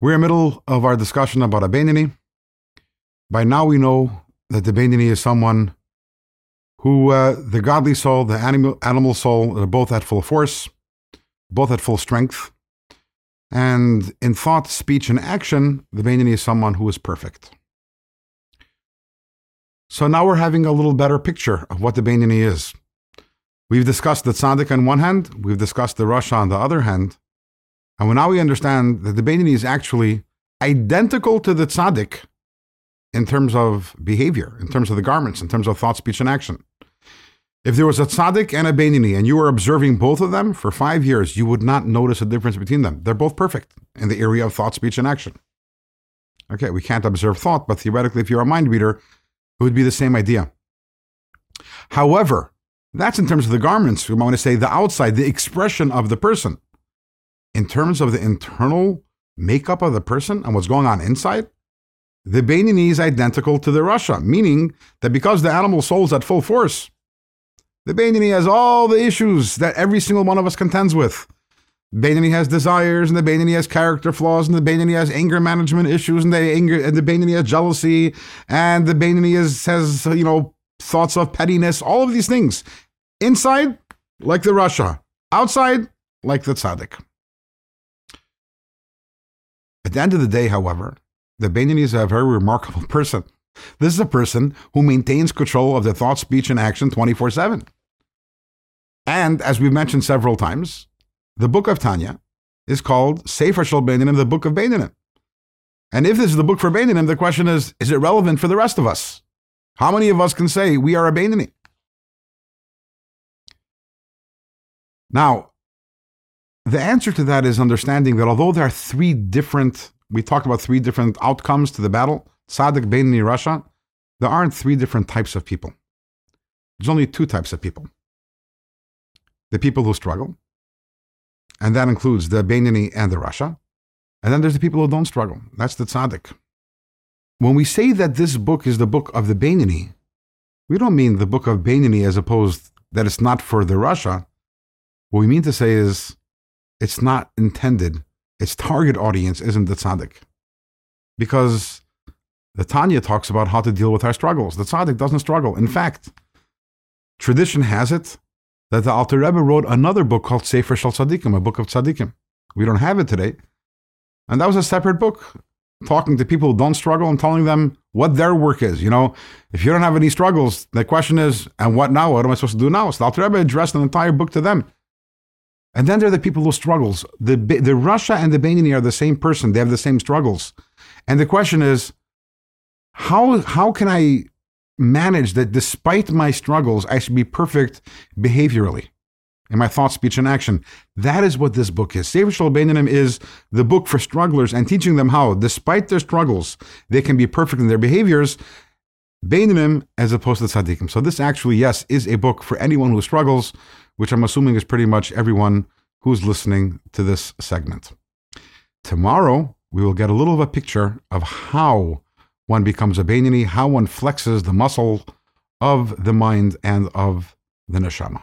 We're in the middle of our discussion about a Beinoni. By now we know that the Beinoni is someone who uh, the godly soul, the animal, animal soul, are both at full force, both at full strength. And in thought, speech, and action, the Beinoni is someone who is perfect. So now we're having a little better picture of what the Beinoni is. We've discussed the tzaddik on one hand, we've discussed the rasha on the other hand, and now we understand that the Beinoni is actually identical to the tzaddik in terms of behavior, in terms of the garments, in terms of thought, speech, and action. If there was a tzaddik and a Beinoni and you were observing both of them for five years, you would not notice a difference between them. They're both perfect in the area of thought, speech, and action. Okay, we can't observe thought, but theoretically, if you're a mind reader, it would be the same idea. However, that's in terms of the garments. We want to say the outside, the expression of the person in terms of the internal makeup of the person and what's going on inside, the Beinoni is identical to the rasha, meaning that because the animal soul is at full force, the Beinoni has all the issues that every single one of us contends with. Beinoni has desires, and the Beinoni has character flaws, and the Beinoni has anger management issues, and the anger, and the Beinoni has jealousy, and the Beinoni is, has you know thoughts of pettiness. All of these things, inside like the rasha. outside like the tzaddik. At the end of the day, however, the Beinoni is a very remarkable person. This is a person who maintains control of their thought, speech, and action 24 7. And as we've mentioned several times, the book of Tanya is called Sefer Shel Beinanim, the book of Beinanim. And if this is the book for Beinanim, the question is, is it relevant for the rest of us? How many of us can say we are a Beinoni? Now, the answer to that is understanding that although there are three different, we talked about three different outcomes to the battle, Tzaddik, Beinoni, rasha, there aren't three different types of people. There's only two types of people. The people who struggle, and that includes the Beinoni and the rasha. And then there's the people who don't struggle. That's the tzaddik. When we say that this book is the book of the Beinoni, we don't mean the book of Beinoni as opposed that it's not for the rasha. What we mean to say is it's not intended, its target audience isn't the tzaddik. Because the Tanya talks about how to deal with our struggles. The tzaddik doesn't struggle. In fact, tradition has it that the Alter Rebbe wrote another book called Sefer Shal Tzaddikim, a book of tzaddikim. We don't have it today. And that was a separate book, talking to people who don't struggle and telling them what their work is. You know, if you don't have any struggles, the question is, and what now? What am I supposed to do now? So the Alter Rebbe addressed an entire book to them. And then there are the people who struggles. The, the rasha and the Beinoni are the same person. They have the same struggles. And the question is, how, how can I manage that despite my struggles, I should be perfect behaviorally in my thought, speech, and action? That is what this book is. Sefer Shal Beinanim is the book for strugglers and teaching them how, despite their struggles, they can be perfect in their behaviors. Beinanim as opposed to tzaddikim. So this actually, yes, is a book for anyone who struggles which I'm assuming is pretty much everyone who's listening to this segment. Tomorrow, we will get a little of a picture of how one becomes a Beinoni, how one flexes the muscle of the mind and of the neshama.